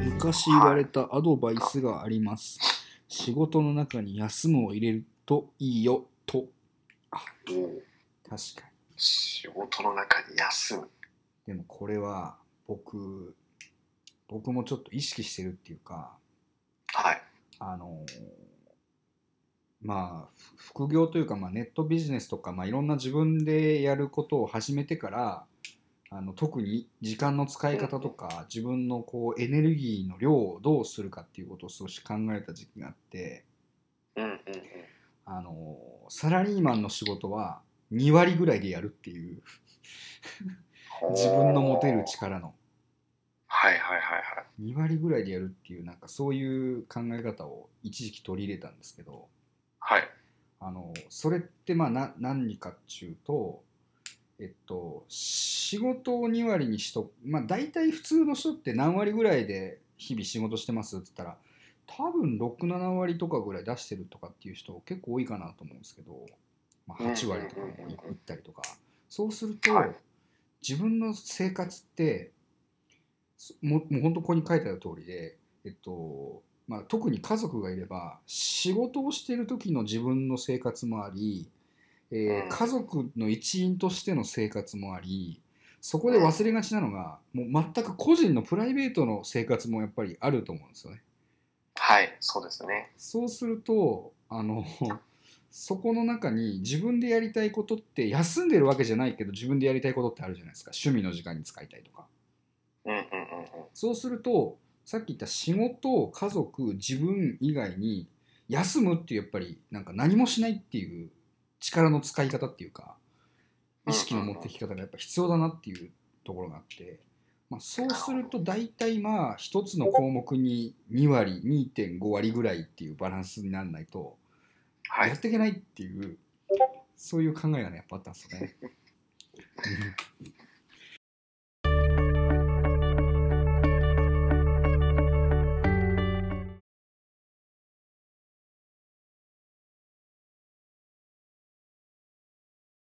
昔言われたアドバイスがあります。仕事の中に休むを入れるといいよと。おー確かに。仕事の中に休む。でもこれは僕、僕もちょっと意識してるっていうか、はい。あのまあふ副業というか、まあ、ネットビジネスとか、まあ、いろんな自分でやることを始めてからあの特に時間の使い方とか自分のこうエネルギーの量をどうするかっていうことを少し考えた時期があって。あのサラリーマンの仕事は2割ぐらいでやるっていう自分の持てる力のはいはいはいはい。2割ぐらいでやるっていうなんかそういう考え方を一時期取り入れたんですけど。はい。あのそれってまあな何かっちゅうとえっと仕事を2割にしとまあ大体普通の人って何割ぐらいで日々仕事してますって言ったら多分67割とかぐらい出してるとかっていう人結構多いかなと思うんですけど、まあ、8割とかもいいったりとか。そうすると、はい。自分の生活ってそももう本当ここに書いてある通りでえっとまあ、特に家族がいれば仕事をしている時の自分の生活もあり、えーうん。家族の一員としての生活もありそこで忘れがちなのがもう全く個人のプライベートの生活もやっぱりあると思うんですよね。はい。そうですね。そうするとあの そこの中に自分でやりたいことって休んでるわけじゃないけど自分でやりたいことってあるじゃないですか趣味の時間に使いたいとか。うんうんうんうん。そうするとさっき言った仕事家族自分以外に休むっていうやっぱりなんか何もしないっていう力の使い方っていうか意識の持ってき方がやっぱ必要だなっていうところがあって、まあ、そうすると大体まあ一つの項目に2割2.5割ぐらいっていうバランスにならないとはいやっ。ていけないっていうそういう考えがねやっぱあったんですよね。うん